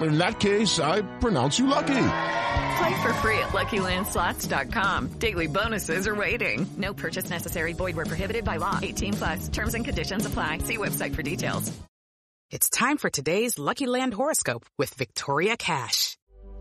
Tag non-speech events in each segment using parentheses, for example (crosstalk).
in that case, I pronounce you lucky. Play for free at LuckyLandSlots.com. Daily bonuses are waiting. No purchase necessary. Void where prohibited by law. 18 plus. Terms and conditions apply. See website for details. It's time for today's Lucky Land horoscope with Victoria Cash.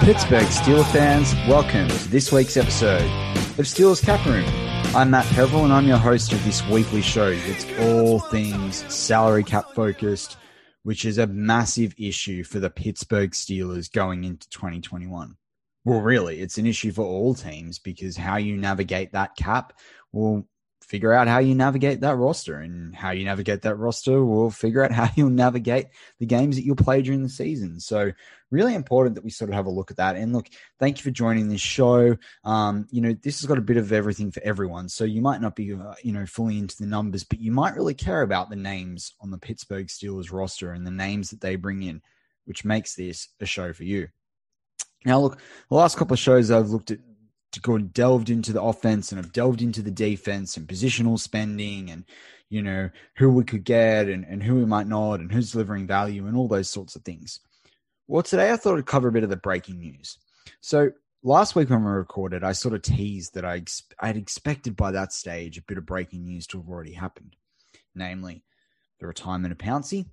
Pittsburgh Steelers fans, welcome to this week's episode of Steelers Cap Room. I'm Matt Peveril and I'm your host of this weekly show. It's all things salary cap focused, which is a massive issue for the Pittsburgh Steelers going into 2021. Well, really, it's an issue for all teams because how you navigate that cap will figure out how you navigate that roster and how you navigate that roster will figure out (laughs) how you'll navigate the games that you'll play during the season. So really important that we sort of have a look at that. And look, thank you for joining this show. Um, you know, this has got a bit of everything for everyone. So you might not be, uh, you know, fully into the numbers, but you might really care about the names on the Pittsburgh Steelers roster and the names that they bring in, which makes this a show for you. Now, look, the last couple of shows I've looked at to go and delved into the offense and have delved into the defense and positional spending and you know who we could get and, and who we might not and who's delivering value and all those sorts of things well today i thought i'd cover a bit of the breaking news so last week when we recorded i sort of teased that i i'd expected by that stage a bit of breaking news to have already happened namely the retirement of pouncey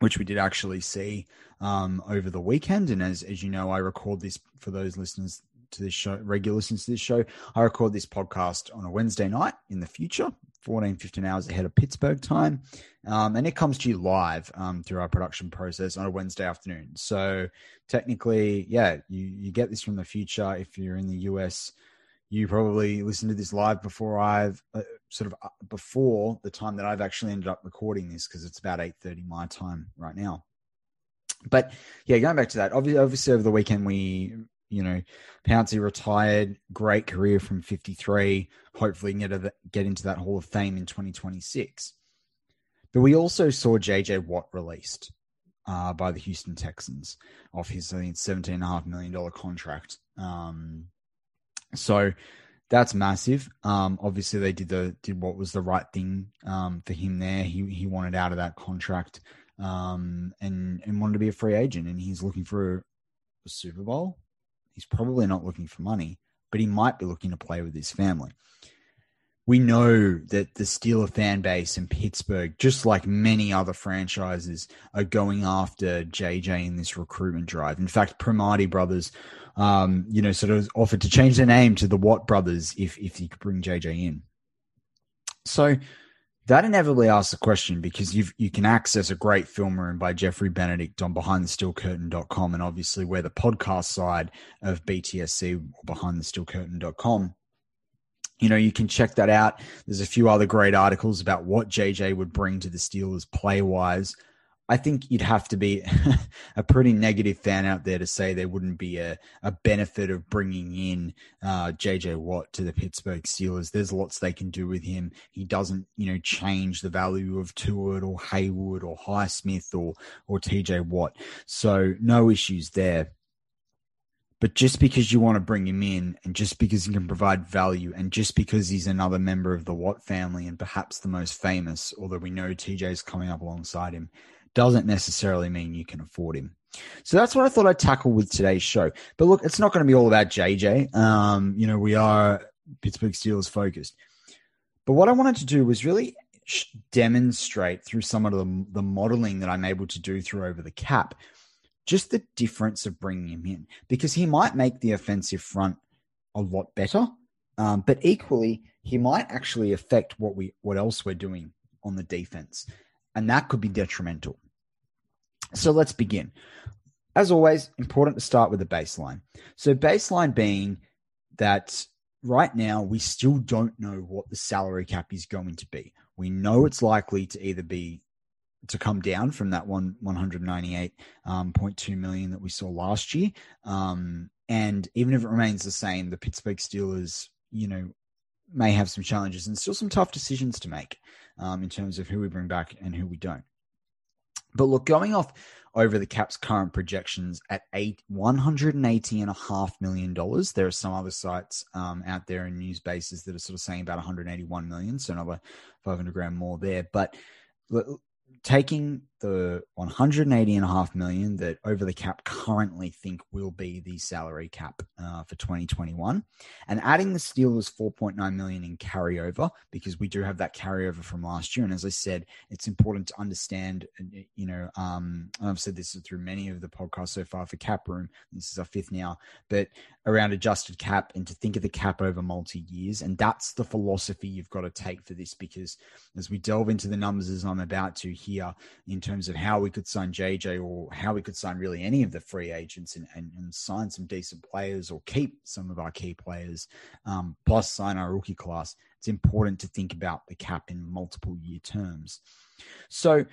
which we did actually see um, over the weekend. And as, as you know, I record this for those listeners to this show, regular listeners to this show, I record this podcast on a Wednesday night in the future, 14, 15 hours ahead of Pittsburgh time. Um, and it comes to you live um, through our production process on a Wednesday afternoon. So technically, yeah, you, you get this from the future. If you're in the US, you probably listen to this live before I've uh, sort of uh, before the time that I've actually ended up recording this because it's about 8.30 my time right now. But yeah, going back to that, obviously, obviously over the weekend we you know, Pouncey retired, great career from 53. Hopefully, get, a, get into that Hall of Fame in 2026. But we also saw JJ Watt released uh, by the Houston Texans off his, I think, $17.5 million contract. Um, so that's massive. Um, obviously, they did the did what was the right thing um, for him there. He he wanted out of that contract um, and and wanted to be a free agent, and he's looking for a Super Bowl He's probably not looking for money, but he might be looking to play with his family. We know that the Steeler fan base in Pittsburgh, just like many other franchises, are going after JJ in this recruitment drive. In fact, Primanti brothers, um, you know, sort of offered to change their name to the Watt brothers if if you could bring JJ in. So That inevitably asks a question because you you can access a great film room by Geoffrey Benedict on behindthesteelcurtain.com and obviously we're the podcast side of BTSC behindthesteelcurtain.com. You know, you can check that out. There's a few other great articles about what JJ would bring to the Steelers play wise. I think you'd have to be (laughs) a pretty negative fan out there to say there wouldn't be a, a benefit of bringing in uh, JJ Watt to the Pittsburgh Steelers. There's lots they can do with him. He doesn't, you know, change the value of Tuitt or Heyward or Highsmith or or TJ Watt. So no issues there. But just because you want to bring him in and just because he can provide value and just because he's another member of the Watt family and perhaps the most famous, although we know TJ's coming up alongside him, doesn't necessarily mean you can afford him. So that's what I thought I'd tackle with today's show. But look, it's not going to be all about JJ. Um, you know, we are Pittsburgh Steelers focused. But what I wanted to do was really demonstrate through some of the, the modeling that I'm able to do through over the cap, just the difference of bringing him in because he might make the offensive front a lot better, um, but equally he might actually affect what we what else we're doing on the defense and that could be detrimental. So let's begin. As always, important to start with the baseline. So, baseline being that right now we still don't know what the salary cap is going to be. We know it's likely to either be to come down from that one 198.2 um, million that we saw last year. Um, and even if it remains the same, the Pittsburgh Steelers, you know, may have some challenges and still some tough decisions to make um, in terms of who we bring back and who we don't. But look, going off over the cap's current projections at eight one hundred and eighty and a half million dollars. There are some other sites um, out there in news bases that are sort of saying about 181 million, so another 500 grand more there. But taking the 180 and a half million that over the cap currently think will be the salary cap uh, for 2021 and adding the steelers 4.9 million in carryover because we do have that carryover from last year. And as i said it's important to understand uh, you know um, i've said this through many of the podcasts so far for cap room this is our fifth now but around adjusted cap and to think of the cap over multi years and that's the philosophy you've got to take for this because as we delve into the numbers as i'm about to here in terms of how we could sign JJ or how we could sign really any of the free agents and, and, and sign some decent players or keep some of our key players, um, plus sign our rookie class, it's important to think about the cap in multiple year terms. So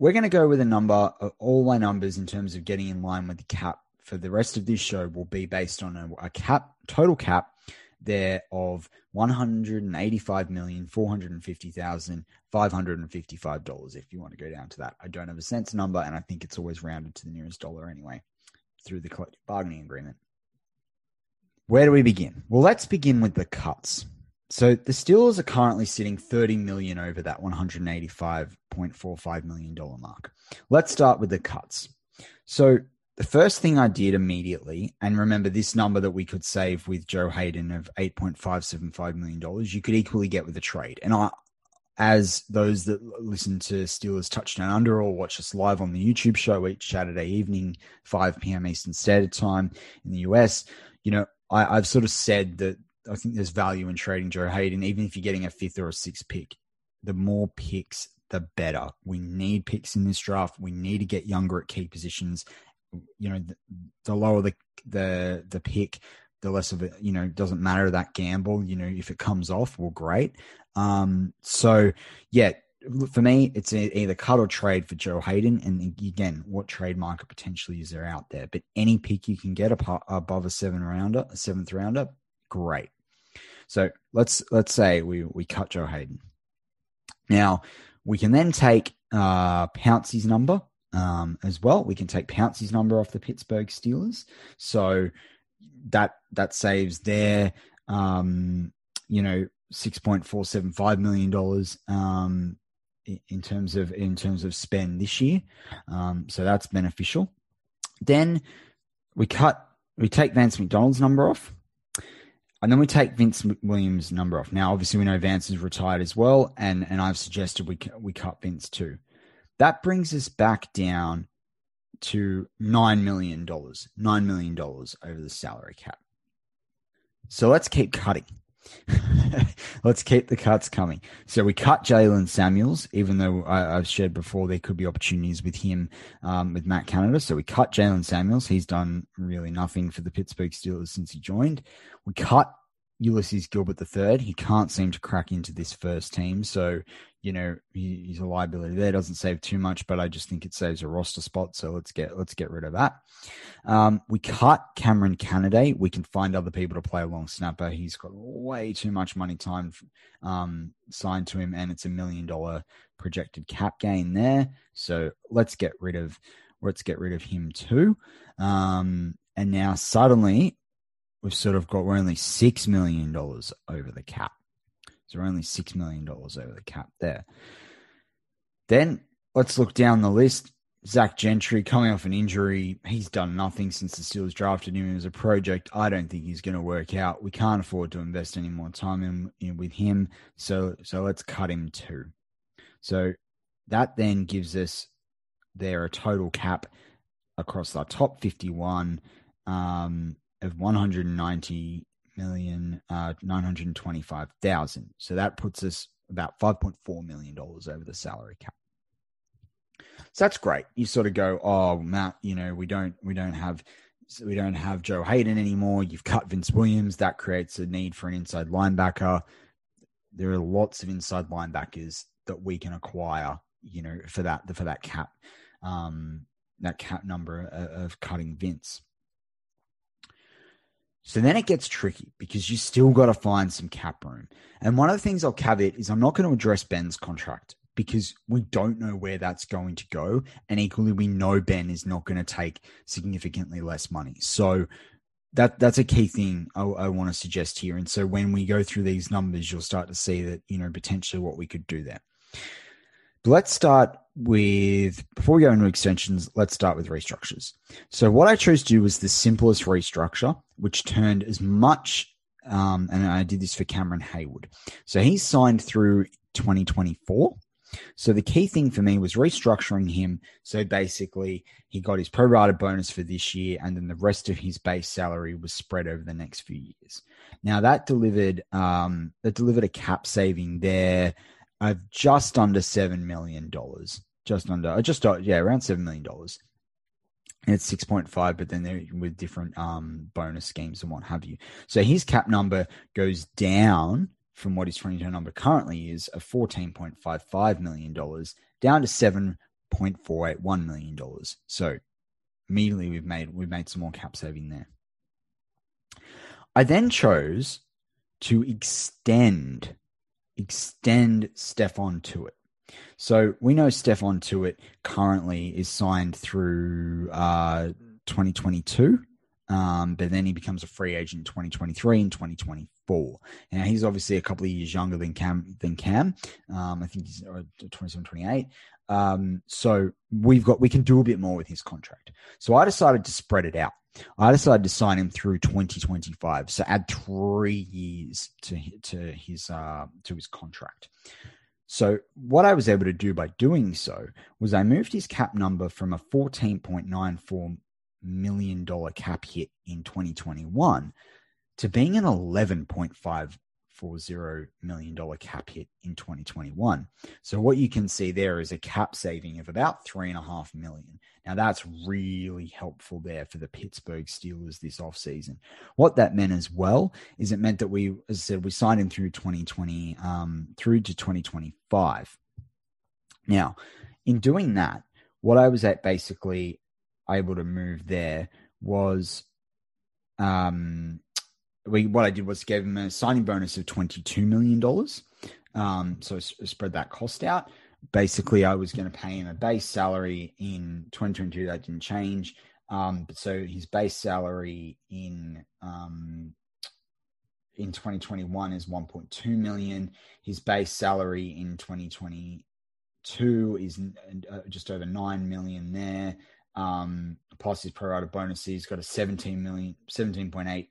we're going to go with a number. All my numbers in terms of getting in line with the cap for the rest of this show will be based on a, a cap, total cap there of one hundred and eighty-five million four hundred and fifty thousand five hundred and fifty-five dollars. If you want to go down to that, I don't have a cents number, and I think it's always rounded to the nearest dollar anyway through the collective bargaining agreement. Where do we begin? Well, let's begin with the cuts. So the Steelers are currently sitting 30 million over that 185.45 million dollar mark. Let's start with the cuts. So the first thing I did immediately, and remember this number that we could save with Joe Haden of $8.575 million, you could equally get with a trade. And I, as those that listen to Steelers Touchdown Under or watch us live on the YouTube show each Saturday evening, 5 p.m. Eastern Standard Time in the US, you know, I, I've sort of said that I think there's value in trading Joe Haden, even if you're getting a fifth or a sixth pick. The more picks, the better. We need picks in this draft. We need to get younger at key positions you know, the, the lower the the the pick, the less of it, you know, doesn't matter that gamble. You know, if it comes off, well, great. Um, so yeah, for me, it's either cut or trade for Joe Haden. And again, what trade market potentially is there out there? But any pick you can get above a seven rounder, a seventh rounder, great. So let's let's say we we cut Joe Haden. Now we can then take uh, Pouncey's number um, as well. We can take Pouncey's number off the Pittsburgh Steelers, so that that saves their um, you know six point four seven five million dollars um, in terms of in terms of spend this year. Um, so that's beneficial. Then we cut we take Vance McDonald's number off. And then we take Vince Williams' number off. Now, obviously, we know Vance is retired as well, and, and I've suggested we we cut Vince too. That brings us back down to $9 million, $9 million over the salary cap. So let's keep cutting. (laughs) let's keep the cuts coming. So we cut Jaylen Samuels, even though I, have shared before there could be opportunities with him, um, with Matt Canada. So we cut Jaylen Samuels. He's done really nothing for the Pittsburgh Steelers since he joined. We cut Ulysses Gilbert III. He can't seem to crack into this first team. So, you know, he, he's a liability there. Doesn't save too much, but I just think it saves a roster spot. So let's get let's get rid of that. Um, we cut Kameron Canaday. We can find other people to play along snapper. He's got way too much money time um, signed to him, and it's a million dollar projected cap gain there. So let's get rid of let's get rid of him too. Um, and now suddenly we've sort of got we're only six million dollars over the cap. So we're only six million dollars over the cap there. Then let's look down the list. Zach Gentry coming off an injury. He's done nothing since the Steelers drafted him as a project. I don't think he's going to work out. We can't afford to invest any more time in, in with him. So so let's cut him too. So that then gives us there a total cap across our top 51 um, of 190 million uh, 925,000. So that puts us about 5.4 million dollars over the salary cap. So that's great. You sort of go, "Oh, Matt, you know, we don't we don't have we don't have Joe Haden anymore. You've cut Vince Williams. That creates a need for an inside linebacker. There are lots of inside linebackers that we can acquire, you know, for that for that cap um that cap number of cutting Vince. So then it gets tricky because you still got to find some cap room. And one of the things I'll caveat is I'm not going to address Ben's contract because we don't know where that's going to go. And equally, we know Ben is not going to take significantly less money. So that that's a key thing I, I want to suggest here. And so when we go through these numbers, you'll start to see that, you know, potentially what we could do there. But let's start with before we go into extensions, let's start with restructures. So what I chose to do was the simplest restructure, which turned as much um, and I did this for Cameron Heyward. So he's signed through 2024. So the key thing for me was restructuring him. So basically, he got his prorated bonus for this year, and then the rest of his base salary was spread over the next few years. Now that delivered um, that delivered a cap saving there of just under seven million dollars, just under, uh, just uh, yeah, around seven million dollars. It's six point five, but then they're with different um, bonus schemes and what have you. So his cap number goes down from what his 22 number currently is of fourteen point five five million dollars down to seven point four eight one million dollars. So immediately we've made we've made some more cap saving there. I then chose to extend extend Stephon Tuitt. So we know Stephon Tuitt currently is signed through uh, 2022, um, but then he becomes a free agent in 2023 and 2024. Now he's obviously a couple of years younger than Cam. Than Cam, um, I think he's uh, 27, 28. Um, so we've got we can do a bit more with his contract. So I decided to spread it out. I decided to sign him through 2025, so add three years to to his uh, to his contract. So what I was able to do by doing so was I moved his cap number from a 14.94 million dollar cap hit in 2021 to being an 11.5 $1.40 million cap hit in 2021. So what you can see there is a cap saving of about three and a half million. Now that's really helpful there for the Pittsburgh Steelers this offseason. What that meant as well is it meant that we, as I said, we signed him through 2020 um, through to 2025. Now, in doing that, what I was at basically able to move there was um, we what I did was gave him a signing bonus of twenty two million dollars. Um, so spread that cost out. Basically, I was going to pay him a base salary in 2022. That didn't change. Um, but so his base salary in um, in 2021 is 1.2 million. His base salary in 2022 is uh, just over 9 million there. Um, plus his pro rata bonus, he's got a 17 million, 17.8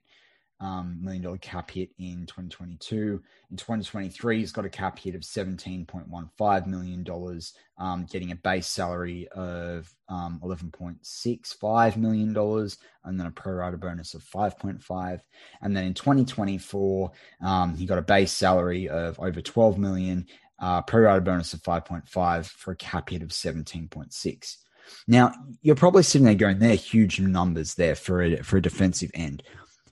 um, million dollar cap hit in 2022. In 2023, he's got a cap hit of 17.15 million dollars, um, getting a base salary of um, 11.65 million dollars, and then a pro rata bonus of 5.5. And then in 2024, um, he got a base salary of over 12 million, uh, pro rata bonus of 5.5 for a cap hit of 17.6. Now, you're probably sitting there going, they're huge numbers there for a, for a defensive end.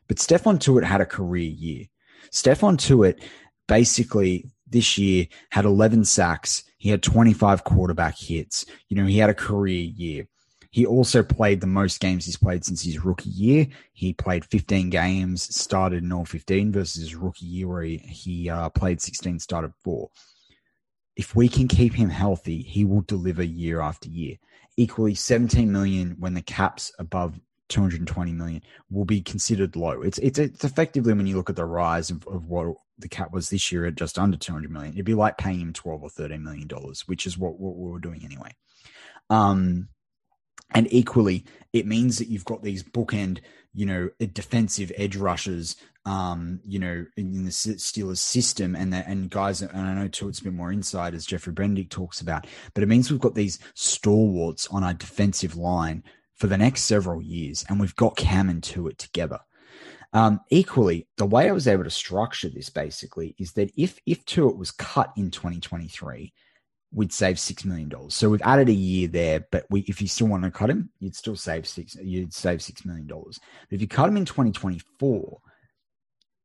But Stephon Tuitt had a career year. Stephon Tuitt basically this year had 11 sacks. He had 25 quarterback hits. You know, he had a career year. He also played the most games he's played since his rookie year. He played 15 games, started in all 15 versus his rookie year where he, he uh, played 16, started four. If we can keep him healthy, he will deliver year after year. Equally, 17 million when the cap's above 220 million will be considered low. It's it's it's effectively when you look at the rise of, of what the cap was this year at just under 200 million. It'd be like paying him 12 or 13 million dollars, which is what, what we were doing anyway. Um, and equally, it means that you've got these bookend, you know, defensive edge rushers, um, you know, in the Steelers system, and that, and guys, and I know too, it's a bit more inside as Geoffrey Benedict talks about, but it means we've got these stalwarts on our defensive line for the next several years, and we've got Cam and Tuitt together. Um, equally, the way I was able to structure this basically is that if if Tuitt was cut in 2023, we'd save six million dollars. So we've added a year there, but we, if you still want to cut him, you'd still save six. You'd save six million dollars. But if you cut him in 2024,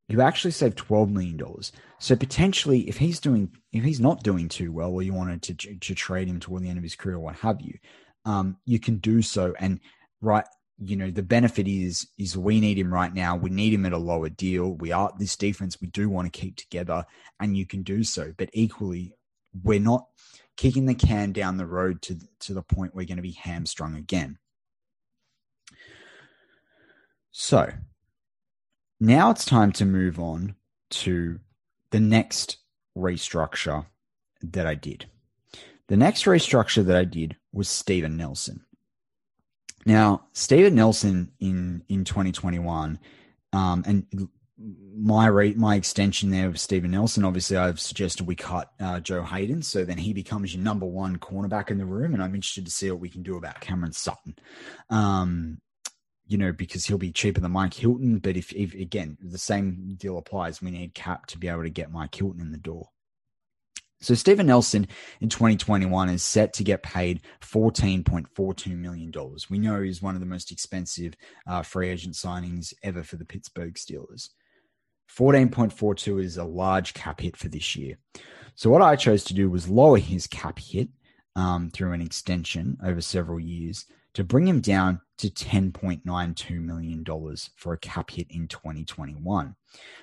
you actually save twelve million dollars. So potentially, if he's doing, if he's not doing too well, or you wanted to to trade him toward the end of his career, or what have you, um, you can do so. And right, you know, the benefit is is we need him right now. We need him at a lower deal. We are this defense we do want to keep together, and you can do so. But equally, we're not kicking the can down the road to to the point we're going to be hamstrung again. So now it's time to move on to the next restructure that I did. The next restructure that I did was Steven Nelson. Now, Steven Nelson in in 2021, um, and my my extension there of Steven Nelson. Obviously, I've suggested we cut uh, Joe Hayden, so then he becomes your number one cornerback in the room, and I'm interested to see what we can do about Cameron Sutton. Um, you know, because he'll be cheaper than Mike Hilton, but if, if again the same deal applies, we need cap to be able to get Mike Hilton in the door. So Steven Nelson in 2021 is set to get paid $14.42 million. We know he's one of the most expensive uh, free agent signings ever for the Pittsburgh Steelers. 14.42 is a large cap hit for this year. So what I chose to do was lower his cap hit um, through an extension over several years to bring him down to $10.92 million for a cap hit in 2021.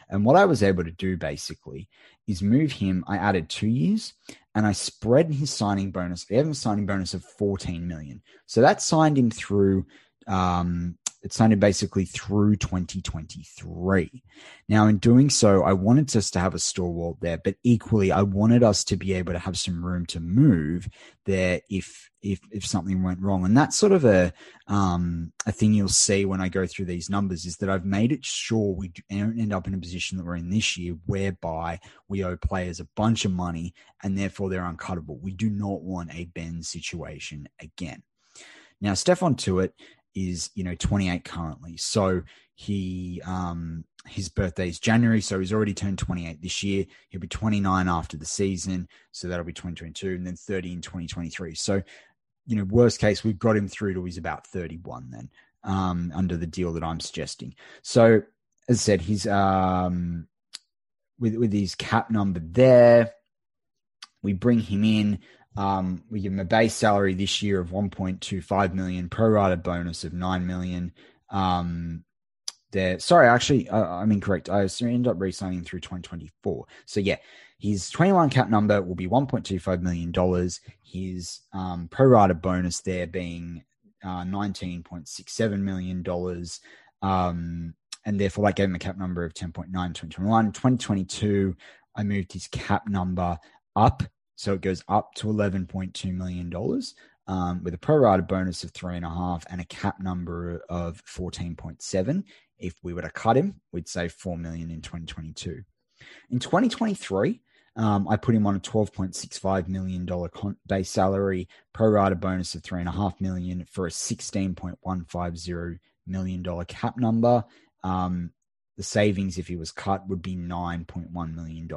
And what I was able to do basically is move him. I added two years and I spread his signing bonus. We have a signing bonus of 14 million. So that signed him through um, it signed basically through 2023. Now, in doing so, I wanted us to have a store stalwart there, but equally, I wanted us to be able to have some room to move there if if if something went wrong. And that's sort of a um, a thing you'll see when I go through these numbers is that I've made it sure we don't end up in a position that we're in this year, whereby we owe players a bunch of money and therefore they're uncuttable. We do not want a Ben situation again. Now, Stephon Tuitt is you know 28 currently. So he um his birthday is january so he's already turned 28 this year. He'll be 29 after the season so that'll be 2022 and then 30 in 2023 so you know worst case we've got him through to he's about 31 then um under the deal that i'm suggesting. So as i said he's um with with his cap number there we bring him in um, we give him a base salary this year of 1.25 million, prorated bonus of 9 million. Um, there, sorry, actually, uh, I'm incorrect. I ended up re-signing through 2024. So yeah, his 21 cap number will be 1.25 million dollars. His um, prorated bonus there being uh, 19.67 million dollars. Um, and therefore that gave him a cap number of 10.9 2021 2022 i moved his cap number up so it goes up to $11.2 million. um, with a pro rata bonus of three and a half and a cap number of 14.7. If we were to cut him, we'd save 4 million in 2022. In 2023, um, I put him on a $12.65 million con- base salary, pro rata bonus of 3.5 million for a $16.150 million cap number. Um, the savings, if he was cut, would be $9.1 million.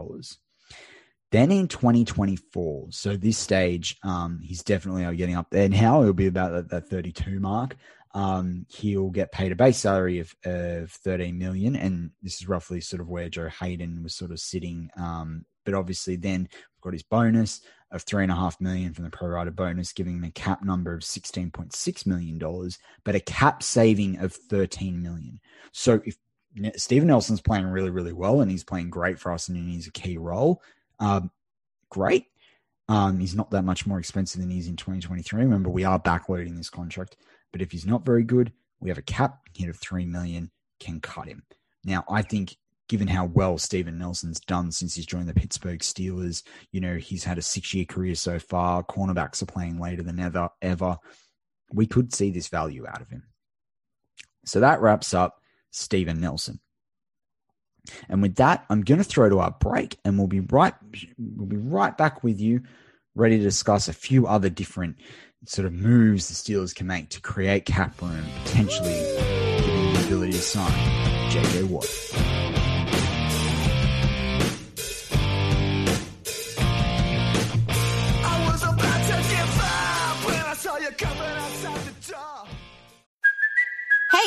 Then in 2024, so this stage, um, he's definitely getting up there now. He'll be about that, that 32 mark. Um, he'll get paid a base salary of, of 13 million, and this is roughly sort of where Joe Haden was sort of sitting. Um, but obviously, then we've got his bonus of three and a half million from the pro rata bonus, giving him a cap number of 16.6 million dollars, but a cap saving of 13 million. So if Steven Nelson's playing really, really well, and he's playing great for us, and he's a key role. Um, great. Um, he's not that much more expensive than he is in 2023. Remember, we are backloading this contract, but if he's not very good, we have a cap hit of three million, can cut him. Now, I think given how well Steven Nelson's done since he's joined the Pittsburgh Steelers, you know, he's had a six year career so far. Cornerbacks are playing later than ever, ever. We could see this value out of him. So that wraps up Steven Nelson. And with that, I'm going to throw to our break, and we'll be right we'll be right back with you, ready to discuss a few other different sort of moves the Steelers can make to create cap room, potentially giving the ability to sign JJ Watt.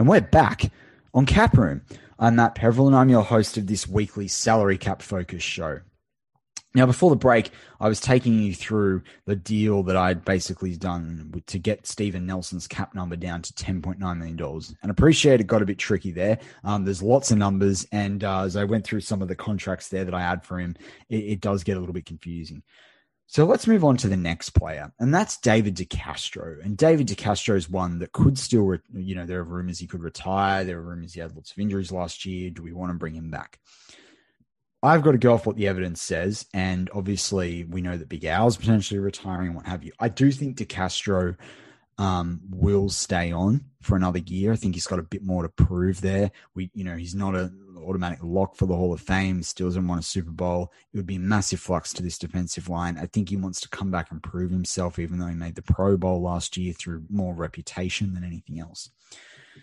And we're back on Cap Room. I'm Matt Peveril, and I'm your host of this weekly salary cap focus show. Now, before the break, I was taking you through the deal that I'd basically done to get Steven Nelson's cap number down to $10.9 million. And appreciate it got a bit tricky there. Um, there's lots of numbers. And uh, as I went through some of the contracts there that I had for him, it, it does get a little bit confusing. So let's move on to the next player, and that's David DeCastro. And David DeCastro is one that could still, re- you know, there are rumors he could retire. There are rumors he had lots of injuries last year. Do we want to bring him back? I've got to go off what the evidence says, and obviously we know that Big Al's potentially retiring, what have you. I do think DeCastro um, will stay on for another year. I think he's got a bit more to prove there. We, you know, he's not a automatic lock for the Hall of Fame, still doesn't want a Super Bowl. It would be a massive flux to this defensive line. I think he wants to come back and prove himself, even though he made the Pro Bowl last year through more reputation than anything else.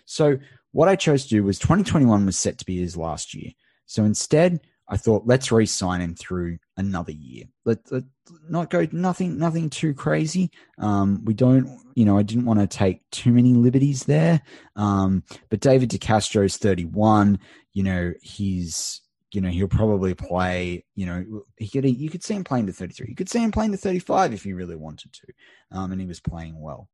So, what I chose to do was 2021 was set to be his last year. So, instead, I thought let's re-sign him through another year. Let, let not go nothing nothing too crazy. Um, we don't, you know, I didn't want to take too many liberties there. Um, but David DeCastro is 31 you know, he's you know, he'll probably play, you know, he could you could see him playing to 33. You could see him playing to 35 if he really wanted to. Um, and he was playing well.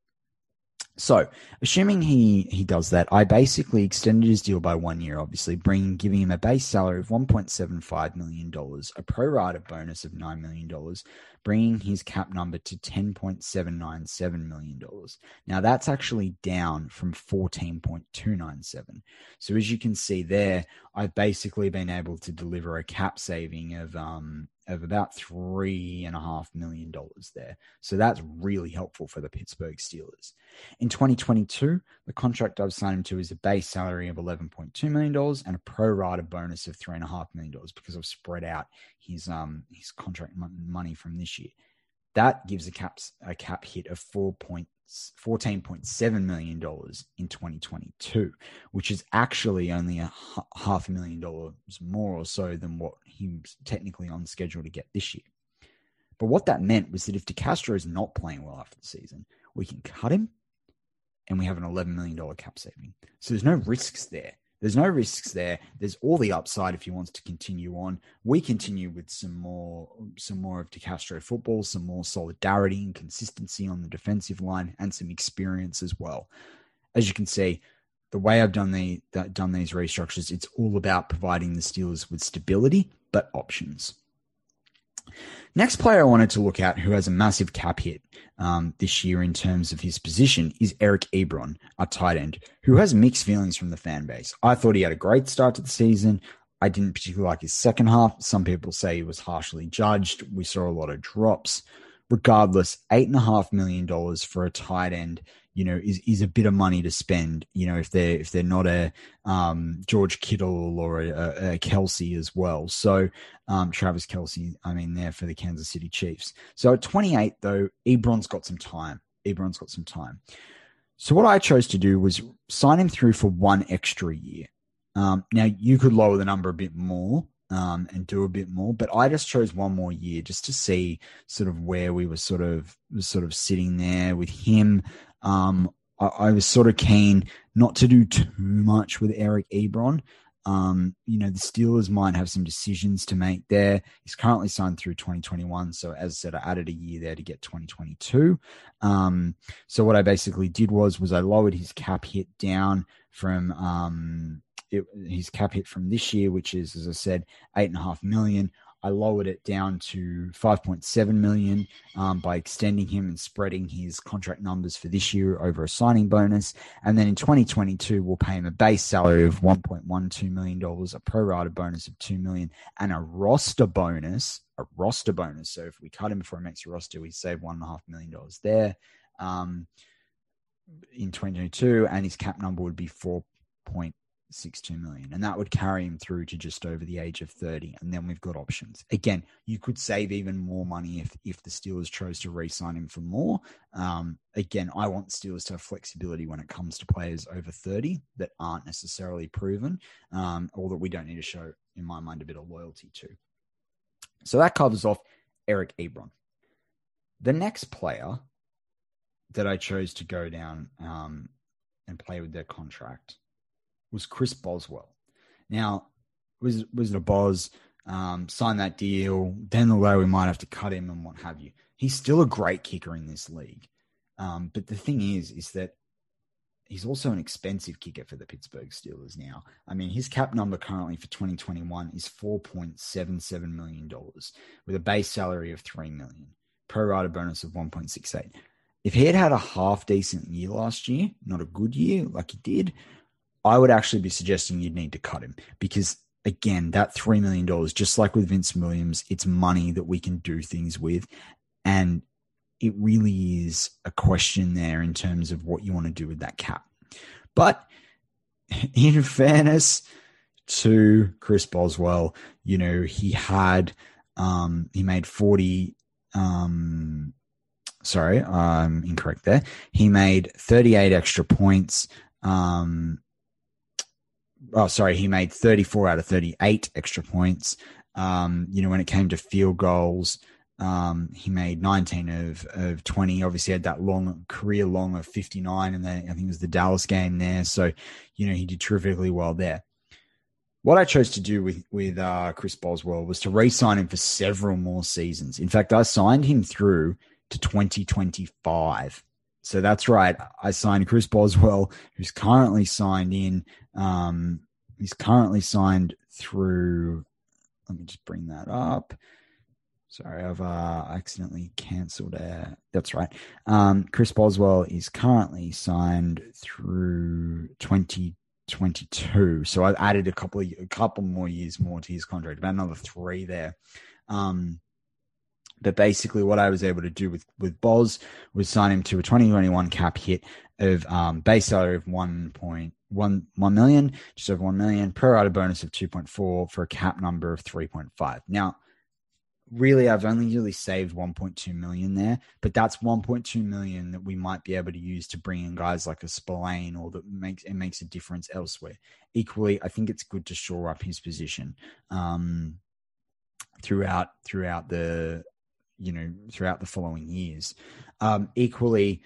So, assuming he he does that, I basically extended his deal by one year, obviously, bringing giving him a base salary of one point seven five million dollars, a pro rata bonus of nine million dollars, bringing his cap number to ten point seven nine seven million dollars. Now that's actually down from fourteen point two nine seven. So as you can see there, I've basically been able to deliver a cap saving of um of about three and a half million dollars there. So that's really helpful for the Pittsburgh Steelers. In 2022, the contract I've signed him to is a base salary of $11.2 million and a pro rata bonus of $3.5 million because I've spread out his um his contract money from this year. That gives a cap a cap hit of four point $14.7 million in 2022, which is actually only a half a million dollars more or so than what he's technically on schedule to get this year. But what that meant was that if DeCastro is not playing well after the season, we can cut him, and we have an $11 million cap saving. So there's no risks there. There's no risks there. There's all the upside if he wants to continue on. We continue with some more, some more of DeCastro football, some more solidarity and consistency on the defensive line, and some experience as well. As you can see, the way I've done the done these restructures, it's all about providing the Steelers with stability but options. Next player I wanted to look at who has a massive cap hit um, this year in terms of his position is Eric Ebron, a tight end, who has mixed feelings from the fan base. I thought he had a great start to the season. I didn't particularly like his second half. Some people say he was harshly judged. We saw a lot of drops. Regardless, $8.5 million for a tight end you know, is is a bit of money to spend. You know, if they're if they're not a um, George Kittle or a, a, Kelce as well. So um, Travis Kelce, I mean, there for the Kansas City Chiefs. So at 28 though, Ebron's got some time. Ebron's got some time. So what I chose to do was sign him through for one extra year. Um, now you could lower the number a bit more, um, and do a bit more. But I just chose one more year just to see sort of where we were sort of sort of sitting there with him. Um, I, I, was sort of keen not to do too much with Eric Ebron. Um, you know, the Steelers might have some decisions to make there. He's currently signed through 2021. So, as I said, I added a year there to get 2022. Um, so, what I basically did was, was I lowered his cap hit down from, um, it, his cap hit from this year, which is, as I said, eight and a half million. I lowered it down to 5.7 million um, by extending him and spreading his contract numbers for this year over a signing bonus. And then in 2022, we'll pay him a base salary of 1.12 million dollars, a pro rata bonus of 2 million, and a roster bonus, a roster bonus. So if we cut him before he makes a roster, we save one and a half million dollars there. Um, in 2022, and his cap number would be 4.8 six two million, and that would carry him through to just over the age of thirty. And then we've got options. Again, you could save even more money if if the Steelers chose to re-sign him for more. Um, again, I want Steelers to have flexibility when it comes to players over thirty that aren't necessarily proven, um, or that we don't need to show, in my mind, a bit of loyalty to. So that covers off Eric Ebron. The next player that I chose to go down um, and play with their contract was Chris Boswell. Now, was was it a Boz um, sign that deal? Then the we might have to cut him and what have you. He's still a great kicker in this league, um, but the thing is, is that he's also an expensive kicker for the Pittsburgh Steelers now. I mean, his cap number currently for 2021 is 4.77 million dollars with a base salary of 3 million, pro rata bonus of 1.68. If he had had a half decent year last year, not a good year like he did, I would actually be suggesting you'd need to cut him because again, that $3 million, just like with Vince Williams, it's money that we can do things with. And it really is a question there in terms of what you want to do with that cap. But (laughs) in fairness to Chris Boswell, you know, he had, um, he made 40, um, sorry, I'm incorrect there. He made 38 extra points. Um, oh, sorry, he made 34 out of 38 extra points. Um, you know, when it came to field goals, um, he made 19 of, of 20. Obviously, had that long career long of 59, and then I think it was the Dallas game there. So, you know, he did terrifically well there. What I chose to do with with uh, Chris Boswell was to re-sign him for several more seasons. In fact, I signed him through to 2025. So that's right. I signed Chris Boswell, who's currently signed in. Um, he's currently signed through. Let me just bring that up. Sorry, I've uh, accidentally cancelled it. That's right. Um, Chris Boswell is currently signed through 2022. So I've added a couple of a couple more years more to his contract, about another three there. Um, but basically, what I was able to do with with Boz was sign him to a 2021 cap hit of um, base salary of 1.1 1 million, just over 1 million, pro rata bonus of 2.4 for a cap number of 3.5. Now, really, I've only really saved 1.2 million there, but that's 1.2 million that we might be able to use to bring in guys like a Spillane or that makes it makes a difference elsewhere. Equally, I think it's good to shore up his position um, throughout throughout the you know throughout the following years. Um, equally,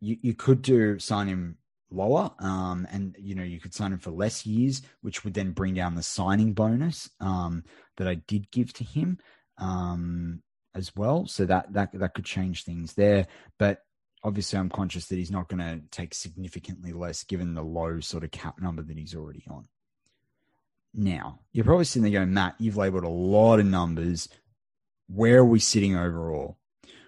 you, you could do sign him lower, um, and you know you could sign him for less years, which would then bring down the signing bonus um, that I did give to him um, as well. So that that that could change things there, but. Obviously, I'm conscious that he's not going to take significantly less given the low sort of cap number that he's already on. Now, you're probably sitting there going, Matt, you've labeled a lot of numbers. Where are we sitting overall?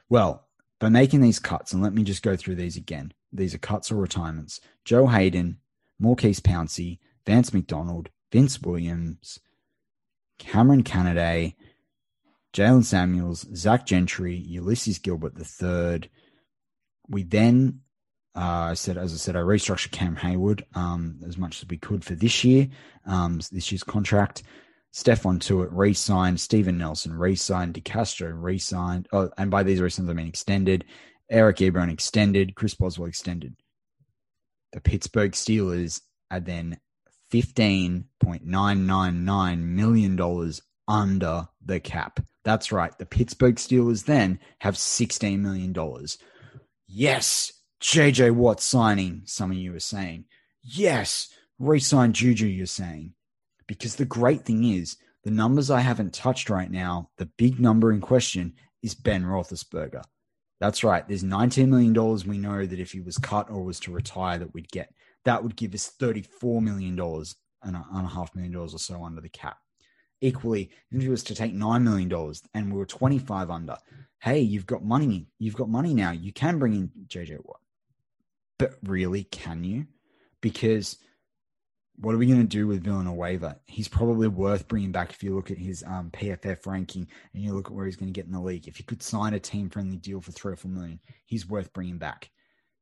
Well, by making these cuts, and let me just go through these again. These are cuts or retirements. Joe Haden, Maurkice Pouncey, Vance McDonald, Vince Williams, Kameron Canaday, Jaylen Samuels, Zach Gentry, Ulysses Gilbert III. We then, uh, I said, as I said, I restructured Cam Heyward um, as much as we could for this year, um, this year's contract. Stephon Tuitt re-signed, Steven Nelson re-signed, DeCastro re-signed, oh, and by these re-signs I mean extended. Eric Ebron extended, Chris Boswell extended. The Pittsburgh Steelers are then $15.999 million under the cap. That's right. The Pittsburgh Steelers then have $16 million. Yes, JJ Watt signing, some of you are saying. Yes, re sign Juju, you're saying. Because the great thing is, the numbers I haven't touched right now, the big number in question is Ben Roethlisberger. That's right. There's $19 million we know that if he was cut or was to retire that we'd get. That would give us $34 million and a, and a half million dollars or so under the cap. Equally, if he was to take $9 million and we were 25 under, hey, you've got money. You've got money now. You can bring in JJ Watt. But really, can you? Because – what are we going to do with Villanueva? He's probably worth bringing back if you look at his um, PFF ranking and you look at where he's going to get in the league. If you could sign a team friendly deal for three or four million, he's worth bringing back.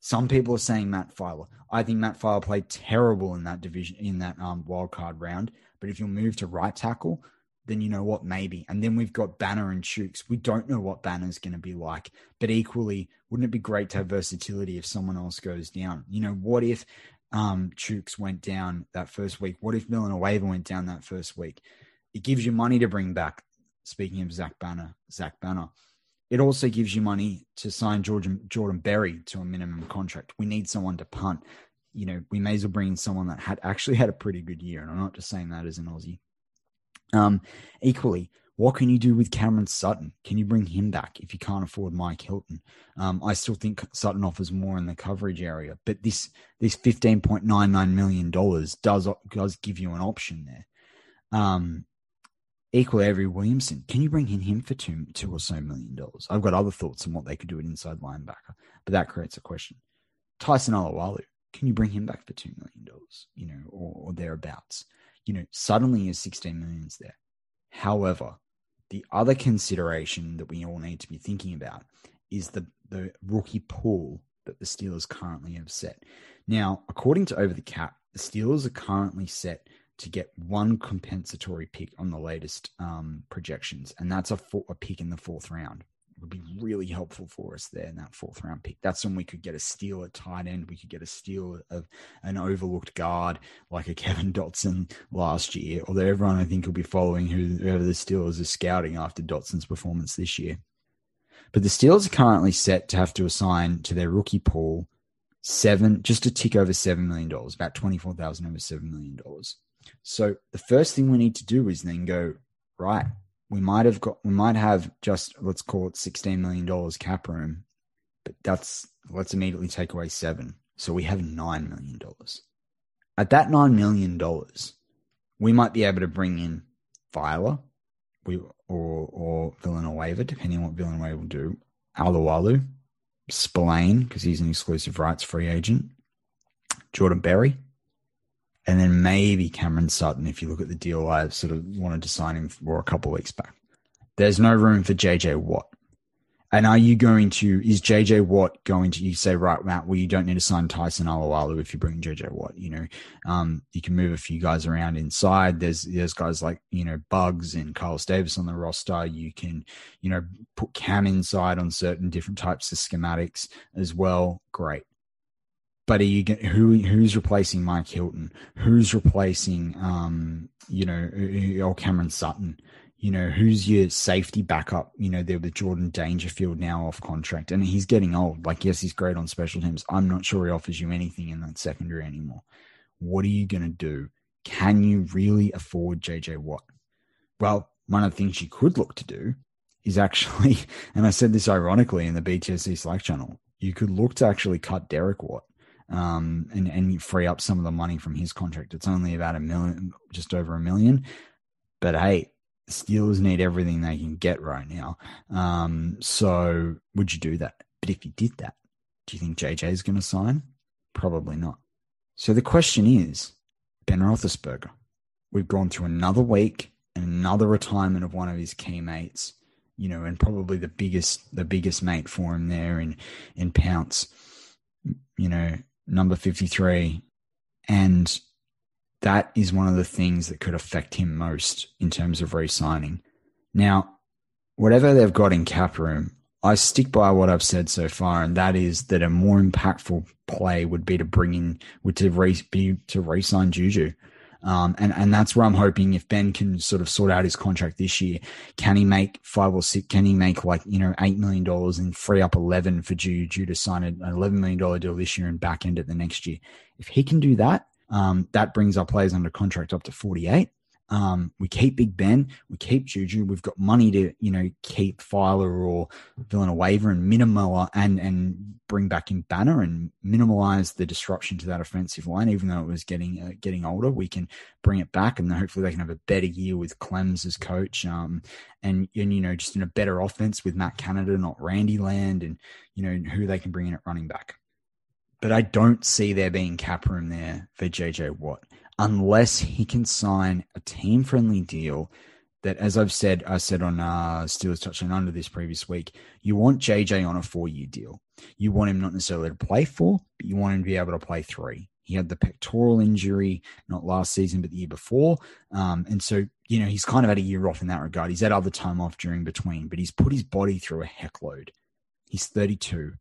Some people are saying Matt Feiler. I think Matt Feiler played terrible in that division in that um, wild card round. But if you'll move to right tackle, then you know what, maybe. And then we've got Banner and Chuks. We don't know what Banner's going to be like. But equally, wouldn't it be great to have versatility if someone else goes down? You know, what if um, Chuks went down that first week? What if Villanueva went down that first week? It gives you money to bring back. Speaking of Zach Banner, Zach Banner, it also gives you money to sign Jordan Jordan Berry to a minimum contract. We need someone to punt. You know, we may as well bring in someone that had actually had a pretty good year, and I'm not just saying that as an Aussie. Um, equally, what can you do with Cameron Sutton? Can you bring him back if you can't afford Mike Hilton? Um, I still think Sutton offers more in the coverage area, but this this fifteen point nine nine million dollars does does give you an option there. Um, equal Avery Williamson, can you bring in him for two two or so million dollars? I've got other thoughts on what they could do at inside linebacker, but that creates a question. Tyson Alualu, can you bring him back for two million dollars? You know, or, or thereabouts. You know, suddenly is sixteen millions there. However, the other consideration that we all need to be thinking about is the, the rookie pool that the Steelers currently have set. Now, according to Over the Cap, the Steelers are currently set to get one compensatory pick on the latest um, projections, and that's a, four, a pick in the fourth round would be really helpful for us there in that fourth round pick. That's when we could get a steal at tight end. We could get a steal of an overlooked guard like a Kevin Dotson last year, although everyone I think will be following whoever the Steelers are scouting after Dotson's performance this year. But the Steelers are currently set to have to assign to their rookie pool seven, just a tick over $7 million, about 24000 over $7 million. So the first thing we need to do is then go, right, we might have got we might have just let's call it sixteen million dollars cap room, but that's let's immediately take away seven. So we have nine million dollars. At that nine million dollars, we might be able to bring in Feiler, we or or Villanueva, depending on what Villanueva will do. Alualu, Spillane, because he's an exclusive rights free agent. Jordan Berry, and then maybe Cameron Sutton if you look at the deal I sort of wanted to sign him for a couple weeks back. There's no room for JJ Watt. And are you going to, is JJ Watt going to, you say, right, Matt, well, you don't need to sign Tyson Alualu if you bring JJ Watt, you know, um, you can move a few guys around inside. There's, there's guys like, you know, Buggs and Carlos Davis on the roster. You can, you know, put Cam inside on certain different types of schematics as well. Great but you who who's replacing Mike Hilton? Who's replacing um, you know or Cameron Sutton? You know, who's your safety backup? You know, there with Jordan Dangerfield now off contract, and he's getting old. Like, yes, he's great on special teams. I'm not sure he offers you anything in that secondary anymore. What are you going to do? Can you really afford JJ Watt? Well, one of the things you could look to do is actually, (laughs) and I said this ironically in the BTSC Slack channel, you could look to actually cut Derek Watt um, and and free up some of the money from his contract. It's only about a million, just over a million. But hey, Steelers need everything they can get right now. Um, so would you do that? But if you did that, do you think JJ is going to sign? Probably not. So the question is, Ben Roethlisberger. We've gone through another week and another retirement of one of his key mates. You know, and probably the biggest the biggest mate for him there in in Pounce. You know, number 53. And that is one of the things that could affect him most in terms of re signing. Now, whatever they've got in cap room, I stick by what I've said so far, and that is that a more impactful play would be to bring in, would to re, be to re-sign Juju. Um, and, and that's where I'm hoping if Ben can sort of sort out his contract this year, can he make five or six, can he make like, you know, $8 million and free up 11 for Juju to sign an $11 million deal this year and back end it the next year? If he can do that, um, that brings our players under contract up to 48. Um, we keep Big Ben, we keep Juju. We've got money to, you know, keep Feiler or Villanueva and minimal and and bring back in Banner and minimize the disruption to that offensive line. Even though it was getting uh, getting older, we can bring it back, and hopefully they can have a better year with Clems as coach. Um, and and you know, just in a better offense with Matt Canada, not Randy Land, and you know who they can bring in at running back. But I don't see there being cap room there for JJ Watt unless he can sign a team friendly deal that, as I've said, I said on uh, Steelers Touchdown Under this previous week, you want JJ on a four year deal. You want him not necessarily to play four, but you want him to be able to play three. He had the pectoral injury, not last season, but the year before. Um, and so, you know, he's kind of had a year off in that regard. He's had other time off during between, but he's put his body through a heck load. He's 32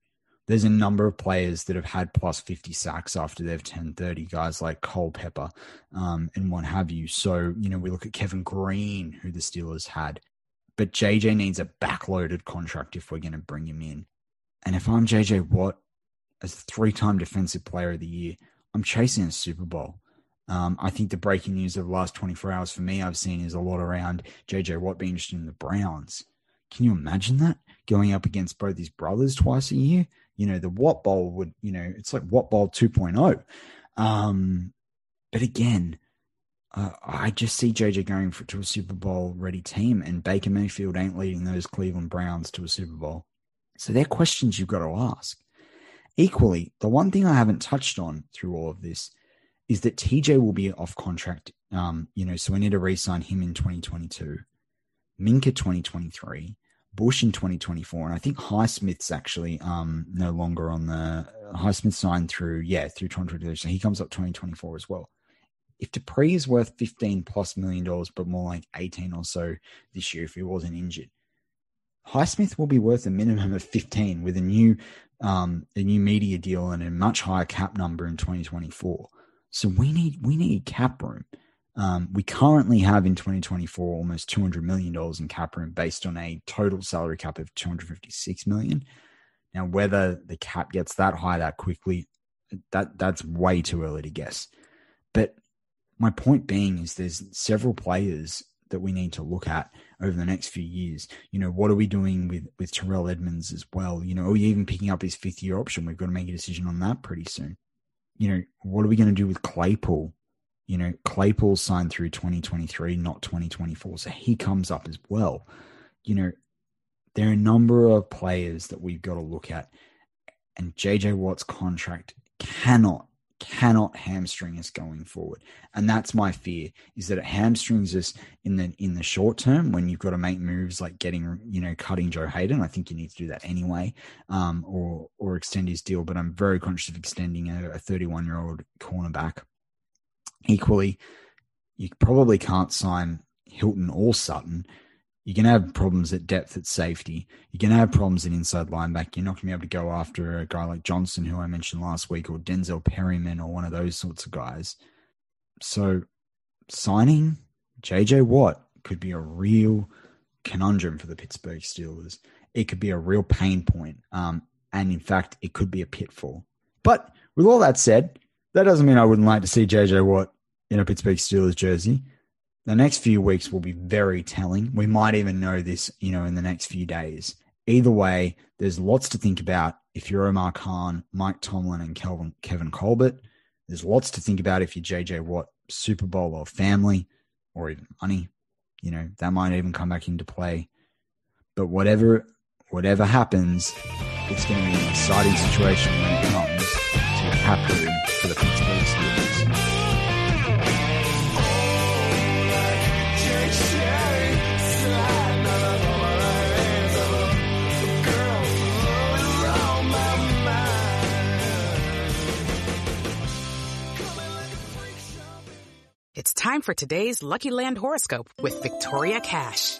there's a number of players that have had plus 50 sacks after they've 10 30 guys like Culpepper um, and what have you. So, you know, we look at Kevin Greene, who the Steelers had, but JJ needs a backloaded contract if we're going to bring him in. And if I'm JJ Watt as a three time defensive player of the year, I'm chasing a Super Bowl. Um, I think the breaking news of the last 24 hours for me, I've seen is a lot around JJ Watt being interested in the Browns. Can you imagine that? Going up against both his brothers twice a year? You know, the Watt Bowl would, you know, it's like Watt Bowl 2.0. Um, but again, uh, I just see JJ going for, to a Super Bowl ready team, and Baker Mayfield ain't leading those Cleveland Browns to a Super Bowl. So they're questions you've got to ask. Equally, the one thing I haven't touched on through all of this is that TJ will be off contract. Um, you know, so we need to re-sign him in 2022, Minkah 2023, Bush in 2024, and I think Highsmith's actually um, no longer on the Highsmith signed through yeah through 2023, so he comes up 2024 as well. If Dupree is worth 15 plus million dollars, but more like 18 or so this year if he wasn't injured, Highsmith will be worth a minimum of 15 with a new um, a new media deal and a much higher cap number in 2024. So we need we need cap room. Um, we currently have in 2024 almost 200 million dollars in cap room based on a total salary cap of 256 million. Now, whether the cap gets that high that quickly, that that's way too early to guess. But my point being is there's several players that we need to look at over the next few years. You know, what are we doing with with Terrell Edmunds as well? You know, are we even picking up his fifth year option? We've got to make a decision on that pretty soon. You know, what are we going to do with Claypool? You know, Claypool signed through 2023, not 2024. So he comes up as well. You know, there are a number of players that we've got to look at. And JJ Watt's contract cannot, cannot hamstring us going forward. And that's my fear is that it hamstrings us in the in the short term when you've got to make moves like getting, you know, cutting Joe Haden. I think you need to do that anyway, um, or or extend his deal. But I'm very conscious of extending a 31 year old cornerback Equally, you probably can't sign Hilton or Sutton. You're going to have problems at depth at safety. You're going to have problems in inside linebacker. You're not going to be able to go after a guy like Johnson, who I mentioned last week, or Denzel Perryman, or one of those sorts of guys. So, signing JJ Watt could be a real conundrum for the Pittsburgh Steelers. It could be a real pain point. Um, and in fact, it could be a pitfall. But with all that said, that doesn't mean I wouldn't like to see JJ Watt in a Pittsburgh Steelers jersey. The next few weeks will be very telling. We might even know this, you know, in the next few days. Either way, there's lots to think about if you're Omar Khan, Mike Tomlin, and Kelvin, Kevin Colbert. There's lots to think about if you're JJ Watt, Super Bowl or family, or even money. You know, that might even come back into play. But whatever whatever happens, it's going to be an exciting situation when it comes for the Pittsburgh Steelers. It's time for today's Lucky Land horoscope with Victoria Cash.